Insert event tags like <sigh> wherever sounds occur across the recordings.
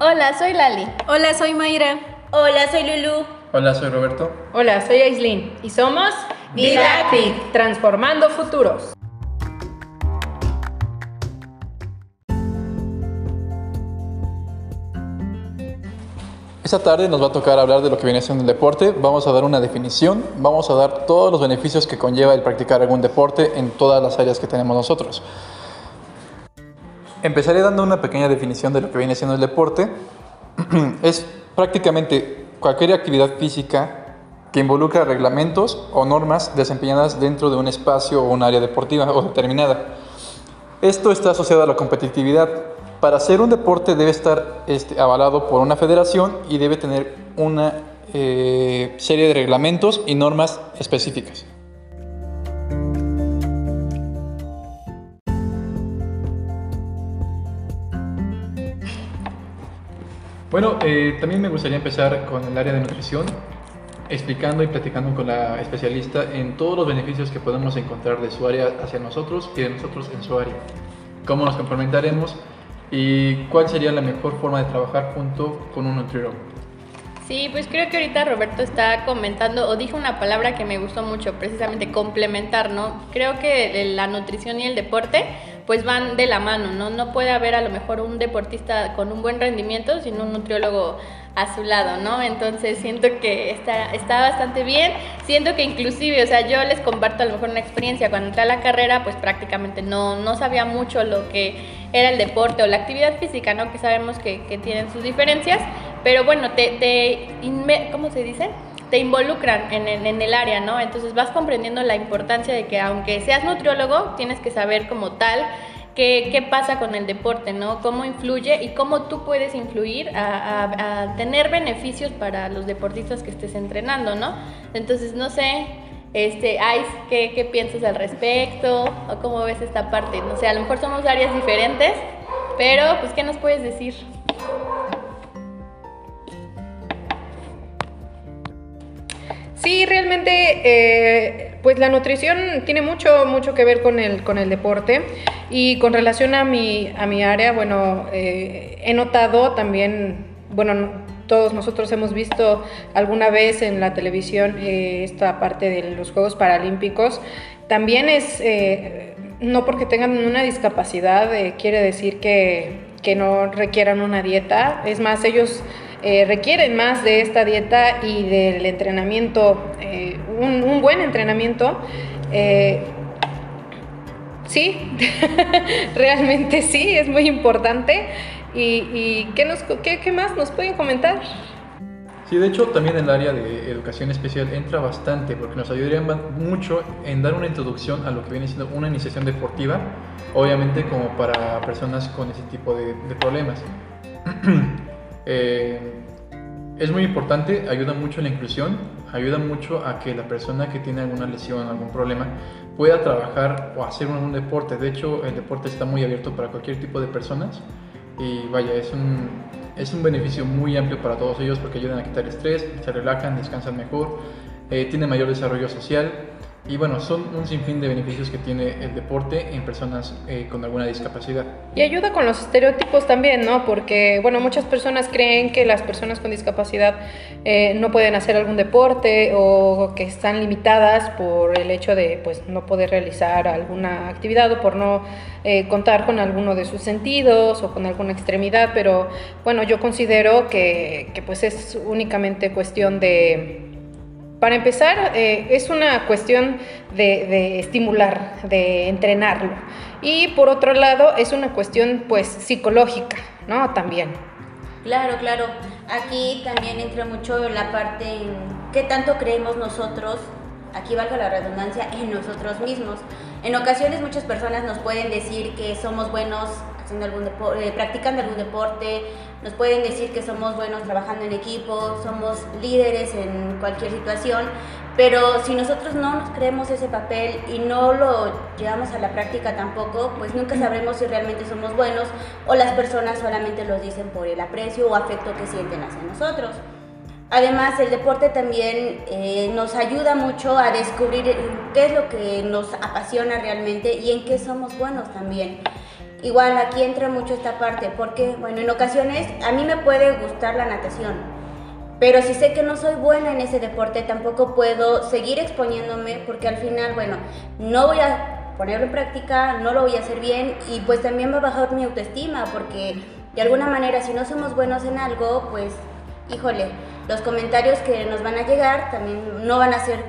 Hola, soy Lali. Hola, soy Mayra. Hola, soy Lulu. Hola, soy Roberto. Hola, soy Aislin y somos Didactic, transformando futuros. Esta tarde nos va a tocar hablar de lo que viene siendo el deporte. Vamos a dar una definición, vamos a dar todos los beneficios que conlleva el practicar algún deporte en todas las áreas que tenemos nosotros. Empezaré dando una pequeña definición de lo que viene siendo el deporte. <clears throat> es prácticamente cualquier actividad física que involucra reglamentos o normas desempeñadas dentro de un espacio o un área deportiva o determinada. Esto está asociado a la competitividad. Para hacer un deporte debe estar este, avalado por una federación y debe tener una eh, serie de reglamentos y normas específicas. Bueno, eh, también me gustaría empezar con el área de nutrición, explicando y platicando con la especialista en todos los beneficios que podemos encontrar de su área hacia nosotros y de nosotros en su área. Cómo nos complementaremos y cuál sería la mejor forma de trabajar junto con un nutriólogo. Sí, pues creo que ahorita Roberto está comentando o dijo una palabra que me gustó mucho, precisamente complementar, ¿no? Creo que la nutrición y el deporte pues van de la mano, ¿no? No puede haber a lo mejor un deportista con un buen rendimiento sin un nutriólogo a su lado, ¿no? Entonces siento que está, está bastante bien, siento que inclusive, o sea, yo les comparto a lo mejor una experiencia, cuando entré a la carrera, pues prácticamente no, no sabía mucho lo que era el deporte o la actividad física, ¿no? Que sabemos que, que tienen sus diferencias, pero bueno, te, te ¿cómo se dice? Te involucran en, el área, ¿no? Entonces vas comprendiendo la importancia de que aunque seas nutriólogo, tienes que saber como tal qué, pasa con el deporte, ¿no? Cómo influye y cómo tú puedes influir a, tener beneficios para los deportistas que estés entrenando, ¿no? Entonces, no sé, este, ¿qué, ¿qué piensas al respecto? ¿O cómo ves esta parte? No sé, a lo mejor somos áreas diferentes, pero pues, ¿qué nos puedes decir? Sí, realmente, eh, pues la nutrición tiene mucho, mucho que ver con el, con el deporte y con relación a mi, a mi área, bueno, eh, he notado también, bueno, todos nosotros hemos visto alguna vez en la televisión eh, esta parte de los Juegos Paralímpicos, también es, no porque tengan una discapacidad, quiere decir que, que no requieran una dieta, es más, ellos eh, requieren más de esta dieta y del entrenamiento, eh, un, buen entrenamiento. Eh, sí, <laughs> realmente sí, es muy importante. ¿Y, qué, nos, qué, más nos pueden comentar? Sí, de hecho también el área de educación especial entra bastante porque nos ayudaría mucho en dar una introducción a lo que viene siendo una iniciación deportiva, obviamente como para personas con ese tipo de, de problemas. <clears throat> Eh, es muy importante, ayuda mucho a la inclusión, ayuda mucho a que la persona que tiene alguna lesión, algún problema, pueda trabajar o hacer un, deporte. De hecho, el deporte está muy abierto para cualquier tipo de personas y vaya, es un, es un beneficio muy amplio para todos ellos porque ayudan a quitar estrés, se relajan, descansan mejor, eh, tienen mayor desarrollo social y bueno, son un sinfín de beneficios que tiene el deporte en personas eh, con alguna discapacidad. Y ayuda con los estereotipos también, ¿no? Porque, bueno, muchas personas creen que las personas con discapacidad eh, no pueden hacer algún deporte o que están limitadas por el hecho de, pues, no poder realizar alguna actividad o por no eh, contar con alguno de sus sentidos o con alguna extremidad. Pero, bueno, yo considero que, que pues, es únicamente cuestión de para empezar, eh, es una cuestión de, estimular, de entrenarlo. Y por otro lado, es una cuestión pues psicológica, ¿no? También. Claro, claro. Aquí también entra mucho la parte en qué tanto creemos nosotros, aquí valga la redundancia, en nosotros mismos. En ocasiones muchas personas nos pueden decir que somos buenos haciendo algún eh, practicando algún deporte, nos pueden decir que somos buenos trabajando en equipo, somos líderes en cualquier situación, pero si nosotros no nos creemos ese papel y no lo llevamos a la práctica tampoco, pues nunca sabremos si realmente somos buenos o las personas solamente lo dicen por el aprecio o afecto que sienten hacia nosotros. Además, el deporte también eh, nos ayuda mucho a descubrir qué es lo que nos apasiona realmente y en qué somos buenos también. Igual aquí entra mucho esta parte, porque, bueno, en ocasiones a mí me puede gustar la natación, pero si sé que no soy buena en ese deporte, tampoco puedo seguir exponiéndome, porque al final, bueno, no voy a ponerlo en práctica, no lo voy a hacer bien y pues también va a bajar mi autoestima, porque de alguna manera si no somos buenos en algo, pues, híjole, los comentarios que nos van a llegar también no van a ser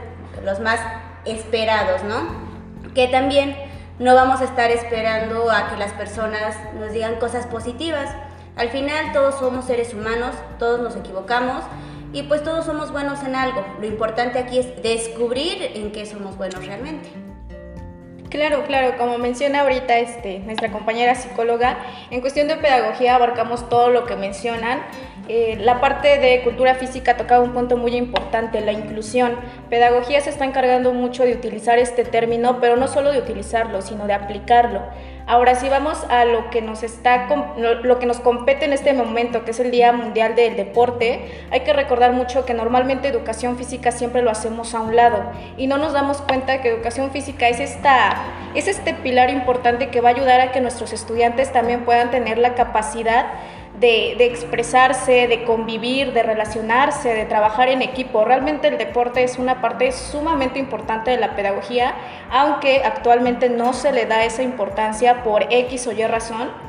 los más esperados, ¿no? Que también no vamos a estar esperando a que las personas nos digan cosas positivas. Al final todos somos seres humanos, todos nos equivocamos y pues todos somos buenos en algo. Lo importante aquí es descubrir en qué somos buenos realmente. Claro, claro, como menciona ahorita este, nuestra compañera psicóloga, en cuestión de pedagogía abarcamos todo lo que mencionan. Eh, la parte de cultura física tocaba un punto muy importante, la inclusión. Pedagogía se está encargando mucho de utilizar este término, pero no solo de utilizarlo, sino de aplicarlo. Ahora, si vamos a lo que nos está lo que nos compete en este momento, que es el Día Mundial del Deporte, hay que recordar mucho que normalmente educación física siempre lo hacemos a un lado y no nos damos cuenta que educación física es esta es este pilar importante que va a ayudar a que nuestros estudiantes también puedan tener la capacidad de, expresarse, de convivir, de relacionarse, de trabajar en equipo. Realmente el deporte es una parte sumamente importante de la pedagogía, aunque actualmente no se le da esa importancia por X o Y razón.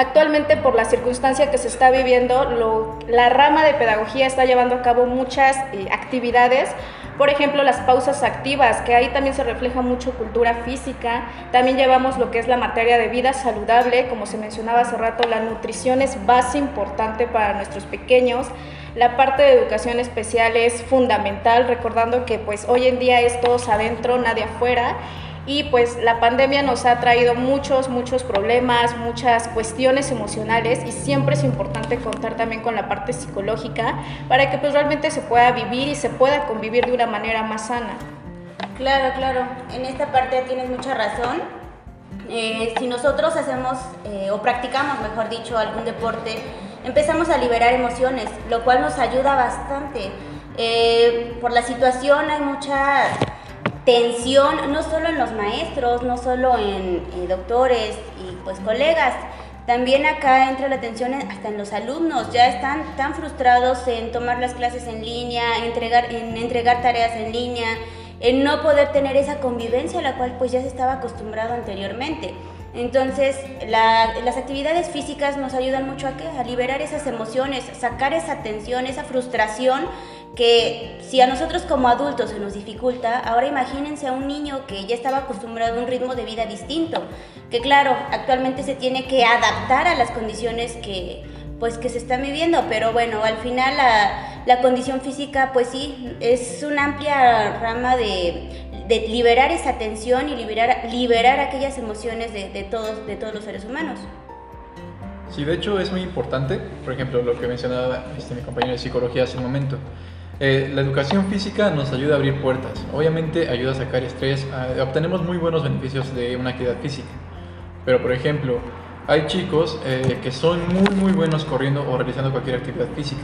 Actualmente por la circunstancia que se está viviendo, la rama de pedagogía está llevando a cabo muchas eh, actividades por ejemplo, las pausas activas, que ahí también se refleja mucho cultura física. También llevamos lo que es la materia de vida saludable, como se mencionaba hace rato, la nutrición es base importante para nuestros pequeños. La parte de educación especial es fundamental, recordando que pues hoy en día es todos adentro, nadie afuera y pues la pandemia nos ha traído muchos, muchos problemas, muchas cuestiones emocionales y siempre es importante contar también con la parte psicológica para que pues realmente se pueda vivir y se pueda convivir de una manera más sana. Claro, claro, en esta parte tienes mucha razón. Eh, si nosotros hacemos eh, o practicamos, mejor dicho, algún deporte, empezamos a liberar emociones, lo cual nos ayuda bastante. Eh, por la situación hay mucha tensión, no solo en los maestros, no solo en doctores y pues colegas, también acá entra la tensión hasta en los alumnos, ya están tan frustrados en tomar las clases en línea, en entregar, en entregar tareas en línea, en no poder tener esa convivencia a la cual pues ya se estaba acostumbrado anteriormente. Entonces, las actividades físicas nos ayudan mucho a, a liberar esas emociones, sacar esa tensión, esa frustración que si a nosotros como adultos se nos dificulta, ahora imagínense a un niño que ya estaba acostumbrado a un ritmo de vida distinto, que claro, actualmente se tiene que adaptar a las condiciones que pues que se están viviendo, pero bueno, al final la, condición física pues sí, es una amplia rama de, liberar esa tensión y liberar, liberar aquellas emociones de, todos, de todos los seres humanos. Sí, de hecho es muy importante, por ejemplo, lo que mencionaba este, mi compañero de psicología hace un momento, eh, la educación física nos ayuda a abrir puertas. Obviamente ayuda a sacar estrés. obtenemos muy buenos beneficios de una actividad física. Pero por ejemplo, hay chicos eh, que son muy muy buenos corriendo o realizando cualquier actividad física.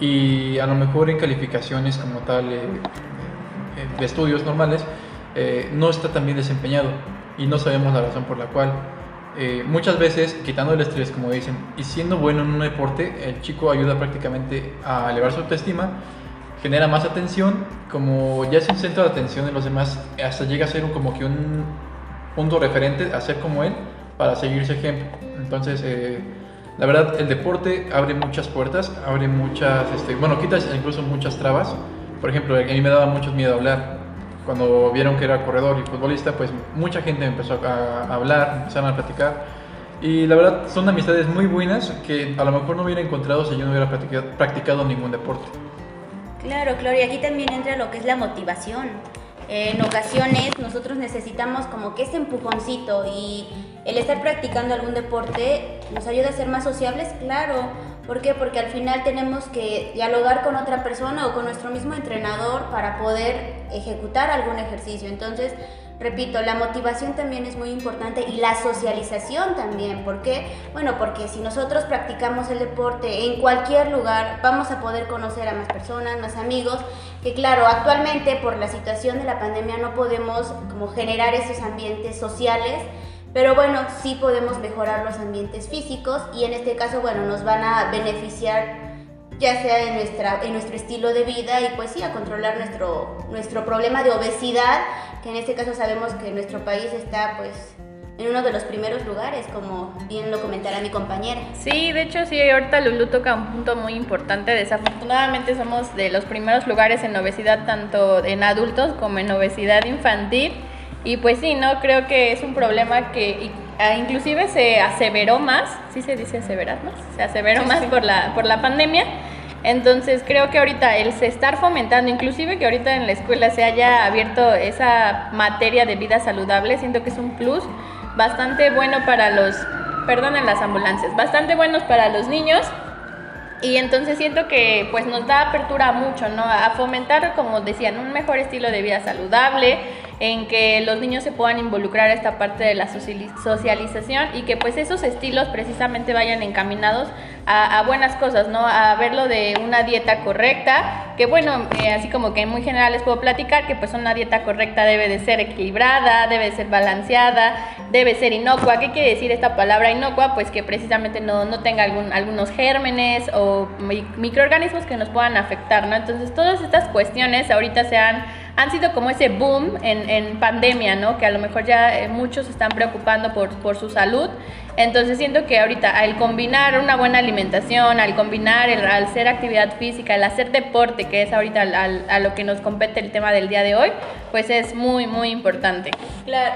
Y a lo mejor en calificaciones como tal eh, de estudios normales no está tan bien desempeñado. Y no sabemos la razón por la cual. muchas veces, quitando el estrés, como dicen, y siendo bueno en un deporte, el chico ayuda prácticamente a elevar su autoestima genera más atención, como ya es un centro de atención de los demás, hasta llega a ser como que un punto referente a ser como él para seguir ese ejemplo. Entonces, eh, la verdad, el deporte abre muchas puertas, abre muchas, este, bueno, quita incluso muchas trabas. Por ejemplo, a mí me daba mucho miedo hablar. Cuando vieron que era corredor y futbolista, pues mucha gente empezó a, hablar, empezaron a platicar. Y la verdad, son amistades muy buenas que a lo mejor no hubiera encontrado si yo no hubiera practicado ningún deporte. Claro, y aquí también entra lo que es la motivación. en ocasiones nosotros necesitamos como que ese empujoncito y el estar practicando algún deporte nos ayuda a ser más sociables, claro. ¿Por qué? Porque al final tenemos que dialogar con otra persona o con nuestro mismo entrenador para poder ejecutar algún ejercicio. Entonces, Repito, la motivación también es muy importante y la socialización también. ¿Por qué? Bueno, porque si nosotros practicamos el deporte en cualquier lugar, vamos a poder conocer a más personas, más amigos, que claro, actualmente por la situación de la pandemia no podemos como generar esos ambientes sociales, Pero bueno, sí podemos mejorar los ambientes físicos y en este caso, bueno, nos van a beneficiar ya sea en, nuestra, en nuestro estilo de vida y pues sí, a controlar nuestro, nuestro problema de obesidad, que en este caso sabemos que nuestro país está pues en uno de los primeros lugares, como bien lo comentará mi compañera. Sí, de hecho sí, ahorita Lulu toca un punto muy importante. Desafortunadamente somos de los primeros lugares en obesidad, tanto en adultos como en obesidad infantil. Y pues sí, no creo que es un problema que inclusive se aseveró más, sí se dice aseverar más, se aseveró más Por, la, por la pandemia. Entonces creo que ahorita el se estar fomentando, inclusive que ahorita en la escuela se haya abierto esa materia de vida saludable, siento que es un plus bastante bueno para los, perdonen las ambulancias, bastante buenos para los niños. Y entonces siento que pues nos da apertura mucho, ¿no? A fomentar, como decían, un mejor estilo de vida saludable, en que los niños se puedan involucrar a esta parte de la socialización y que pues esos estilos precisamente vayan encaminados a, buenas cosas, ¿no? A verlo de una dieta correcta, que bueno, eh, así como que muy general les puedo platicar que pues una dieta correcta debe de ser equilibrada, debe de ser balanceada, debe ser inocua. ¿Qué quiere decir esta palabra inocua? Pues que precisamente no, no tenga algún, algunos gérmenes o microorganismos que nos puedan afectar, ¿no? Entonces todas estas cuestiones ahorita se han han sido como ese boom en, en pandemia, ¿no? Que a lo mejor ya eh, muchos están preocupando por, por su salud. Entonces siento que ahorita al combinar una buena alimentación, al combinar el, al hacer actividad física, al hacer deporte, que es ahorita al, a lo que nos compete el tema del día de hoy, pues es muy, muy importante. Claro.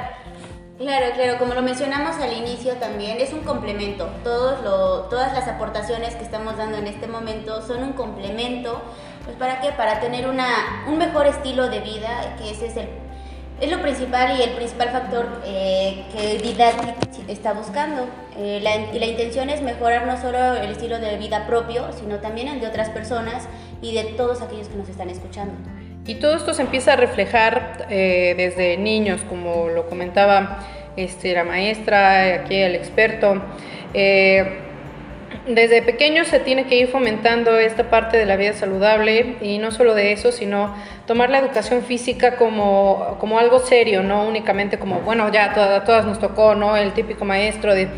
Claro, claro, como lo mencionamos al inicio también, es un complemento. Todos lo, todas las aportaciones que estamos dando en este momento son un complemento pues para qué? Para tener una, un mejor estilo de vida, que ese es el es lo principal y el principal factor eh, que Didatic está buscando. Eh, la, la, intención es mejorar no solo el estilo de vida propio, sino también el de otras personas y de todos aquellos que nos están escuchando. Y todo esto se empieza a reflejar eh, desde niños, como lo comentaba este, la maestra, aquí el experto. Desde pequeños se tiene que ir fomentando esta parte de la vida saludable y no solo de eso, sino tomar la educación física como, como algo serio, no únicamente como, bueno, ya a todas, nos tocó, ¿no? El típico maestro de,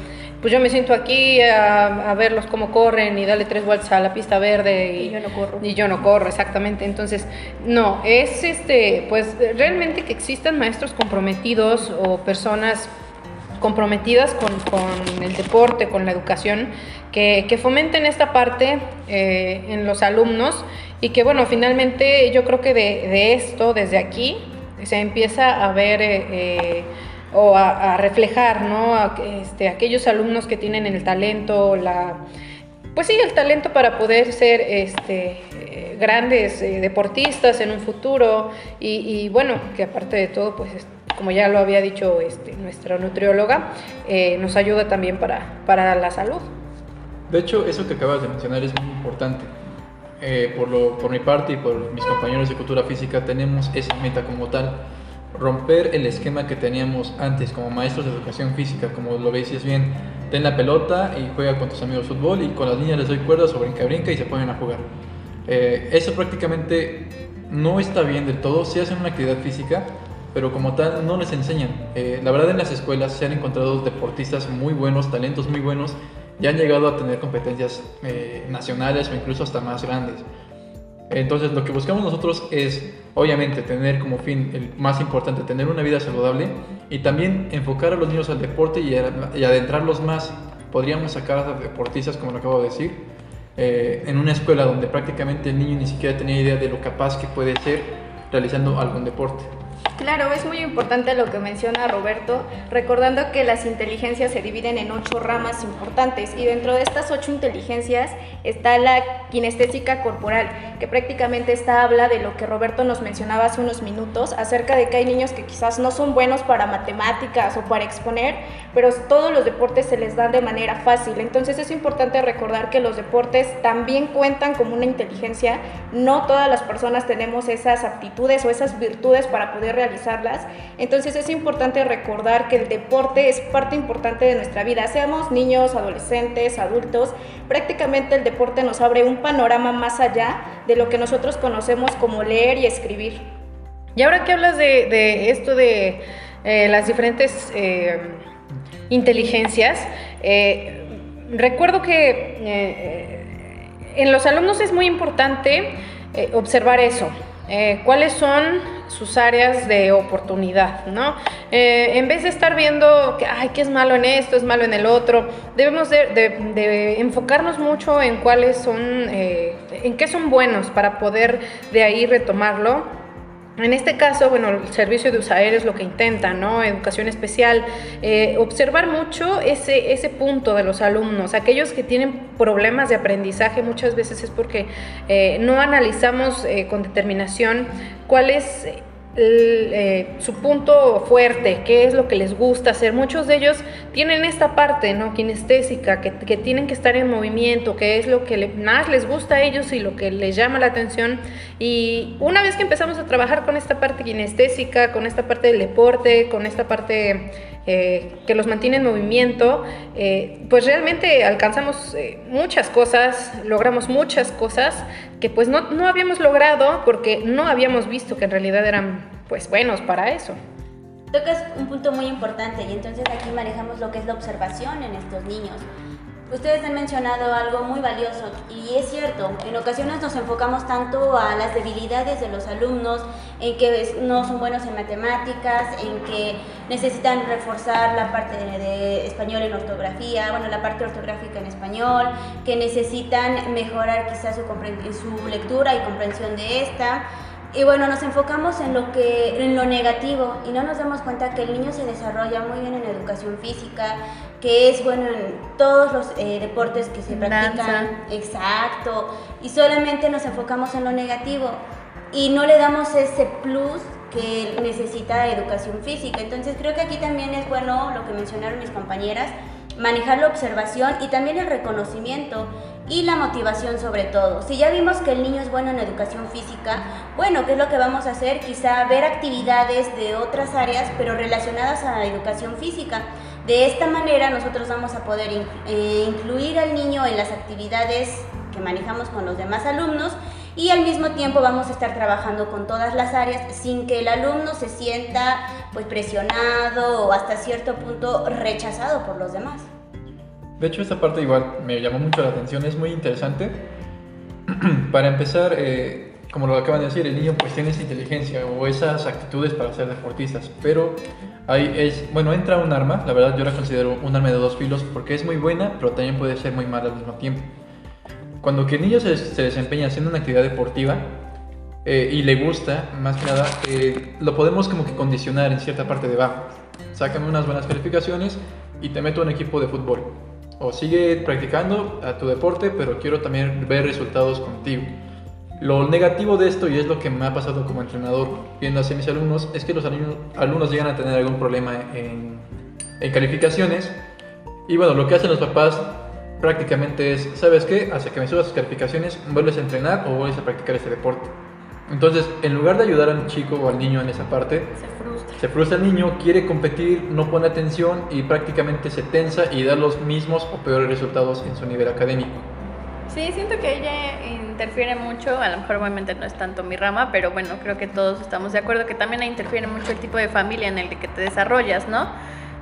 pues yo me siento aquí a, verlos cómo corren y darle tres vueltas a la pista verde y, yo no corro. Y yo no corro, exactamente. Entonces, no, es este, pues realmente que existan maestros comprometidos o personas comprometidas con, con, el deporte, con la educación, que, que fomenten esta parte eh, en los alumnos y que, bueno, finalmente yo creo que de, de esto, desde aquí, se empieza a ver eh, eh, o a, reflejar, ¿no? A, este, aquellos alumnos que tienen el talento, la... Pues sí, el talento para poder ser este, grandes deportistas en un futuro y, y, bueno, que aparte de todo, pues como ya lo había dicho este, nuestra nutrióloga, eh, nos ayuda también para, para la salud. De hecho, eso que acabas de mencionar es muy importante. Eh, por, lo, por mi parte y por mis compañeros de cultura física tenemos esa meta como tal, romper el esquema que teníamos antes como maestros de educación física, como lo veis bien, ten la pelota y juega con tus amigos fútbol y con las niñas les doy cuerdas o brinca brinca y se ponen a jugar. Eh, eso prácticamente no está bien del todo, si hacen una actividad física, pero como tal no les enseñan. Eh, la verdad en las escuelas se han encontrado deportistas muy buenos, talentos muy buenos, y han llegado a tener competencias eh, nacionales o incluso hasta más grandes. Entonces lo que buscamos nosotros es obviamente tener como fin el más importante, tener una vida saludable y también enfocar a los niños al deporte y, adentrarlos más. Podríamos sacar a deportistas, como lo acabo de decir, eh, en una escuela donde prácticamente el niño ni siquiera tenía idea de lo capaz que puede ser realizando algún deporte. Claro, es muy importante lo que menciona Roberto, recordando que las inteligencias se dividen en ocho ramas importantes y dentro de estas ocho inteligencias está la kinestésica corporal, que prácticamente esta habla de lo que Roberto nos mencionaba hace unos minutos, acerca de que hay niños que quizás no son buenos para matemáticas o para exponer, pero todos los deportes se les dan de manera fácil. Entonces es importante recordar que los deportes también cuentan como una inteligencia, no todas las personas tenemos esas aptitudes o esas virtudes para poder realizar realizarlas. Entonces es importante recordar que el deporte es parte importante de nuestra vida, seamos niños, adolescentes, adultos, prácticamente el deporte nos abre un panorama más allá de lo que nosotros conocemos como leer y escribir. Y ahora que hablas de, esto de eh, las diferentes... Eh, inteligencias. Eh, recuerdo que en los alumnos es muy importante observar eso, cuáles son sus áreas de oportunidad, ¿no? Eh, en vez de estar viendo que, ay, qué es malo en esto, es malo en el otro, debemos de, enfocarnos mucho en cuáles son, eh, en qué son buenos para poder de ahí retomarlo en este caso, bueno, el servicio de USAER es lo que intenta, ¿no? Educación especial, eh, observar mucho ese, ese punto de los alumnos. Aquellos que tienen problemas de aprendizaje muchas veces es porque no analizamos con determinación cuál es eh, su punto fuerte, qué es lo que les gusta hacer. Muchos de ellos tienen esta parte ¿no? kinestésica, que, que tienen que estar en movimiento, que es lo que más les gusta a ellos y lo que les llama la atención. Y una vez que empezamos a trabajar con esta parte kinestésica, con esta parte del deporte, con esta parte eh, que los mantiene en movimiento, eh, pues realmente alcanzamos eh, muchas cosas, logramos muchas cosas que pues no, no, habíamos logrado porque no habíamos visto que en realidad eran pues buenos para eso. Tocas un punto muy importante y entonces aquí manejamos lo que es la observación en estos niños. Ustedes han mencionado algo muy valioso y es cierto, en ocasiones nos enfocamos tanto a las debilidades de los alumnos, en que no son buenos en matemáticas, en que necesitan reforzar la parte de, español en ortografía, bueno, la parte ortográfica en español, que necesitan mejorar quizás su, su lectura y comprensión de esta. Y bueno, nos enfocamos en lo, que, en lo negativo y no nos damos cuenta que el niño se desarrolla muy bien en educación física, que es bueno en todos los eh, deportes que se practican. Exacto. Y solamente nos enfocamos en lo negativo y no le damos ese plus que necesita educación física. Entonces creo que aquí también es bueno lo que mencionaron mis compañeras, manejar la observación y también el reconocimiento y la motivación sobre todo. Si ya vimos que el niño es bueno en educación física, bueno, ¿qué es lo que vamos a hacer? Quizá ver actividades de otras áreas, pero relacionadas a la educación física. De esta manera nosotros vamos a poder eh, incluir al niño en las actividades que manejamos con los demás alumnos y al mismo tiempo vamos a estar trabajando con todas las áreas sin que el alumno se sienta pues presionado o hasta cierto punto rechazado por los demás. De hecho esta parte igual me llamó mucho la atención, es muy interesante. <clears throat> Para empezar, eh, como lo acaban de decir, el niño pues tiene esa inteligencia o esas actitudes para ser deportistas, pero ahí es, bueno, entra un arma, la verdad yo la considero un arma de dos filos porque es muy buena, pero también puede ser muy mala al mismo tiempo. Cuando que el niño se, desempeña haciendo una actividad deportiva eh, y le gusta, más que nada, eh, lo podemos como que condicionar en cierta parte de abajo. Sácame unas buenas calificaciones y te meto en un equipo de fútbol. O sigue practicando a tu deporte, pero quiero también ver resultados contigo. Lo negativo de esto, y es lo que me ha pasado como entrenador viendo hacia mis alumnos, es que los alumnos, llegan a tener algún problema en, calificaciones. Y bueno, lo que hacen los papás prácticamente es, ¿sabes qué? Hacia que me subas tus calificaciones, vuelves a entrenar o vuelves a practicar este deporte. Entonces, en lugar de ayudar al chico o al niño en esa parte, se frustra. Se frustra el niño, quiere competir, no pone atención y prácticamente se tensa y da los mismos o peores resultados en su nivel académico. Sí, siento que ella interfiere mucho, a lo mejor obviamente no es tanto mi rama, pero bueno, creo que todos estamos de acuerdo que también interfiere mucho el tipo de familia en el que te desarrollas, ¿no?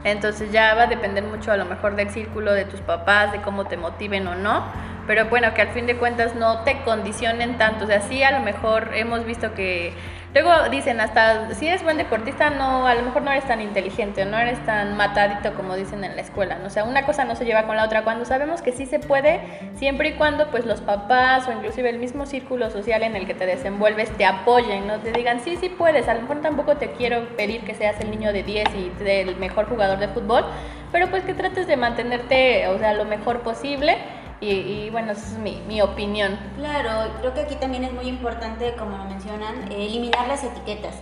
Entonces ya va a depender mucho a lo mejor del círculo de tus papás, de cómo te motiven o no, pero bueno, que al fin de cuentas no te condicionen tanto, o sea, sí a lo mejor hemos visto que Luego dicen hasta, si eres buen deportista, no, a lo mejor no eres tan inteligente o no eres tan matadito como dicen en la escuela. ¿no? O sea, una cosa no se lleva con la otra. Cuando sabemos que sí se puede, siempre y cuando pues los papás o inclusive el mismo círculo social en el que te desenvuelves te apoyen, no te digan, sí, sí puedes. A lo mejor tampoco te quiero pedir que seas el niño de 10 y el mejor jugador de fútbol, pero pues que trates de mantenerte, o sea, lo mejor posible y, bueno, esa es mi, mi, opinión. Claro, creo que aquí también es muy importante, como lo mencionan, eliminar las etiquetas.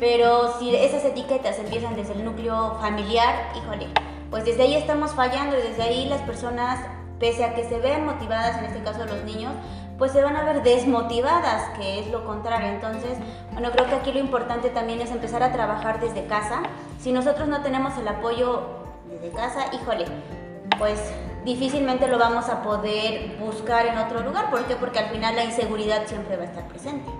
Pero si esas etiquetas empiezan desde el núcleo familiar, híjole, pues desde ahí estamos fallando y desde ahí las personas, pese a que se vean motivadas, en este caso los niños, pues se van a ver desmotivadas, que es lo contrario. Entonces, bueno, creo que aquí lo importante también es empezar a trabajar desde casa. Si nosotros no tenemos el apoyo desde casa, híjole, pues difícilmente lo vamos a poder buscar en otro lugar. ¿Por qué? Porque al final la inseguridad siempre va a estar presente.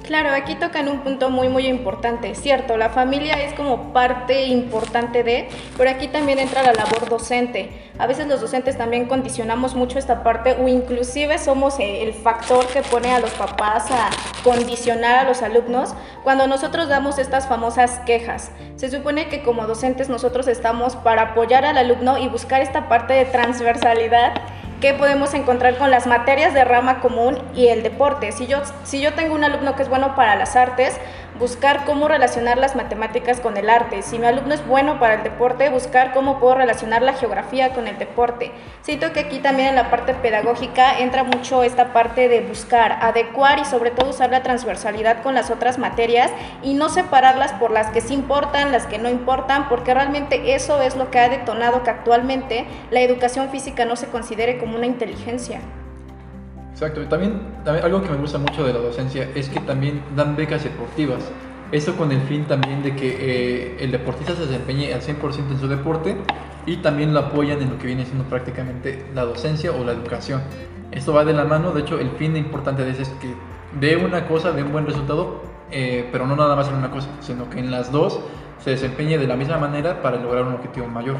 Claro, aquí tocan un punto muy muy importante, cierto, la familia es como parte importante de, pero aquí también entra la labor docente. A veces los docentes también condicionamos mucho esta parte o inclusive somos el factor que pone a los papás a condicionar a los alumnos cuando nosotros damos estas famosas quejas. Se supone que como docentes nosotros estamos para apoyar al alumno y buscar esta parte de transversalidad ¿Qué podemos encontrar con las materias de rama común y el deporte. Si yo, si yo tengo un alumno que es bueno para las artes, buscar cómo relacionar las matemáticas con el arte. Si mi alumno es bueno para el deporte, buscar cómo puedo relacionar la geografía con el deporte. Siento que aquí también en la parte pedagógica entra mucho esta parte de buscar, adecuar y sobre todo usar la transversalidad con las otras materias y no separarlas por las que sí importan, las que no importan, porque realmente eso es lo que ha detonado que actualmente la educación física no se considere como una inteligencia. Exacto, también, algo que me gusta mucho de la docencia es que también dan becas deportivas. Eso con el fin también de que eh, el deportista se desempeñe al 100% en su deporte y también lo apoyan en lo que viene siendo prácticamente la docencia o la educación. Esto va de la mano, de hecho el fin importante de eso es que dé una cosa, dé un buen resultado, eh, pero no nada más en una cosa, sino que en las dos se desempeñe de la misma manera para lograr un objetivo mayor.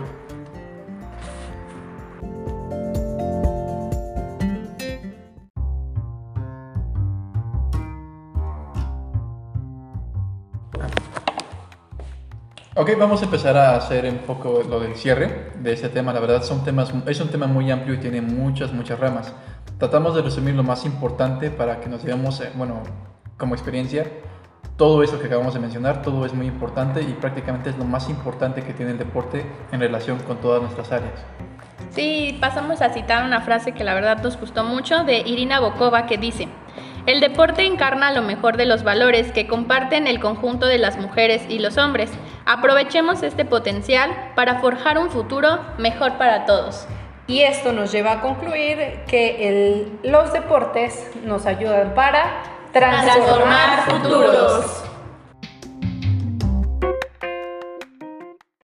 Ok, vamos a empezar a hacer un poco lo del cierre de ese tema. La verdad son temas, es un tema muy amplio y tiene muchas, muchas ramas. Tratamos de resumir lo más importante para que nos digamos, eh, bueno, como experiencia, todo eso que acabamos de mencionar, todo es muy importante y prácticamente es lo más importante que tiene el deporte en relación con todas nuestras áreas. Sí, pasamos a citar una frase que la verdad nos gustó mucho de Irina Bokova que dice, el deporte encarna lo mejor de los valores que comparten el conjunto de las mujeres y los hombres. Aprovechemos este potencial para forjar un futuro mejor para todos. Y esto nos lleva a concluir que los deportes nos ayudan para transformar, futuro.